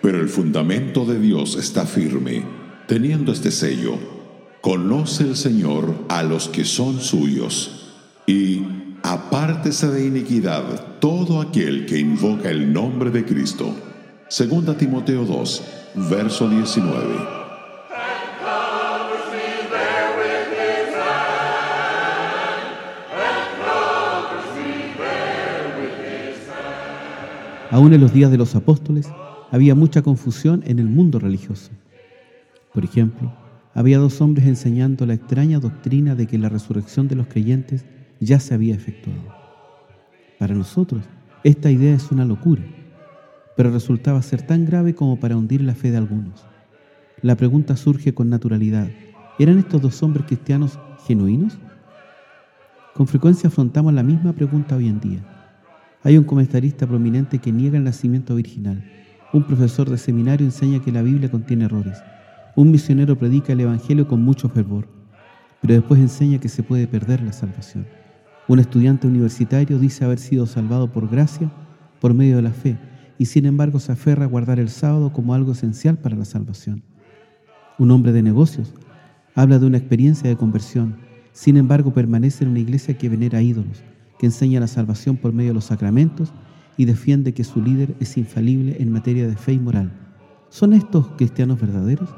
Pero el fundamento de Dios está firme, teniendo este sello. Conoce el Señor a los que son suyos, y apártese de iniquidad todo aquel que invoca el nombre de Cristo. Segunda Timoteo 2, verso 19. Aún en los días de los apóstoles había mucha confusión en el mundo religioso. Por ejemplo, había dos hombres enseñando la extraña doctrina de que la resurrección de los creyentes ya se había efectuado. Para nosotros, esta idea es una locura, pero resultaba ser tan grave como para hundir la fe de algunos. La pregunta surge con naturalidad. ¿Eran estos dos hombres cristianos genuinos? Con frecuencia afrontamos la misma pregunta hoy en día. Hay un comentarista prominente que niega el nacimiento virginal. Un profesor de seminario enseña que la Biblia contiene errores. Un misionero predica el Evangelio con mucho fervor, pero después enseña que se puede perder la salvación. Un estudiante universitario dice haber sido salvado por gracia por medio de la fe y sin embargo se aferra a guardar el sábado como algo esencial para la salvación. Un hombre de negocios habla de una experiencia de conversión, sin embargo permanece en una iglesia que venera ídolos que enseña la salvación por medio de los sacramentos y defiende que su líder es infalible en materia de fe y moral. ¿Son estos cristianos verdaderos?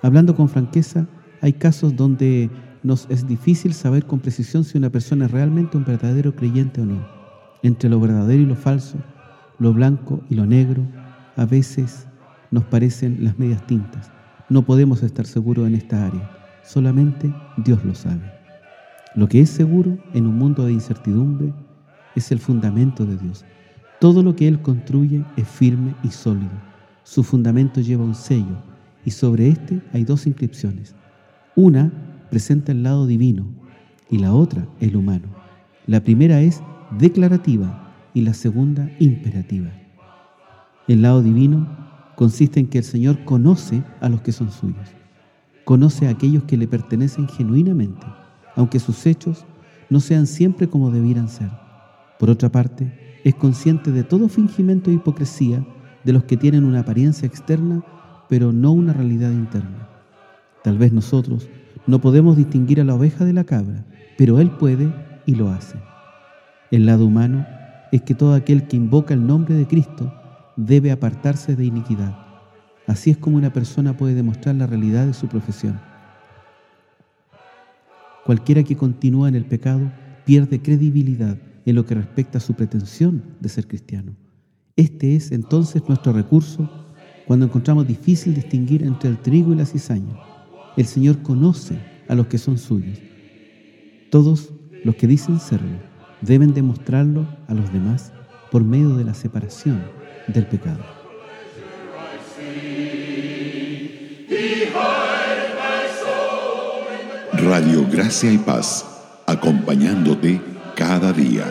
Hablando con franqueza, hay casos donde nos es difícil saber con precisión si una persona es realmente un verdadero creyente o no. Entre lo verdadero y lo falso, lo blanco y lo negro, a veces nos parecen las medias tintas. No podemos estar seguros en esta área. Solamente Dios lo sabe. Lo que es seguro en un mundo de incertidumbre es el fundamento de Dios. Todo lo que Él construye es firme y sólido. Su fundamento lleva un sello y sobre este hay dos inscripciones. Una presenta el lado divino y la otra el humano. La primera es declarativa y la segunda imperativa. El lado divino consiste en que el Señor conoce a los que son suyos, conoce a aquellos que le pertenecen genuinamente aunque sus hechos no sean siempre como debieran ser. Por otra parte, es consciente de todo fingimiento e hipocresía de los que tienen una apariencia externa, pero no una realidad interna. Tal vez nosotros no podemos distinguir a la oveja de la cabra, pero Él puede y lo hace. El lado humano es que todo aquel que invoca el nombre de Cristo debe apartarse de iniquidad. Así es como una persona puede demostrar la realidad de su profesión. Cualquiera que continúa en el pecado pierde credibilidad en lo que respecta a su pretensión de ser cristiano. Este es entonces nuestro recurso cuando encontramos difícil distinguir entre el trigo y la cizaña. El Señor conoce a los que son suyos. Todos los que dicen serlo deben demostrarlo a los demás por medio de la separación del pecado. Radio Gracia y Paz, acompañándote cada día.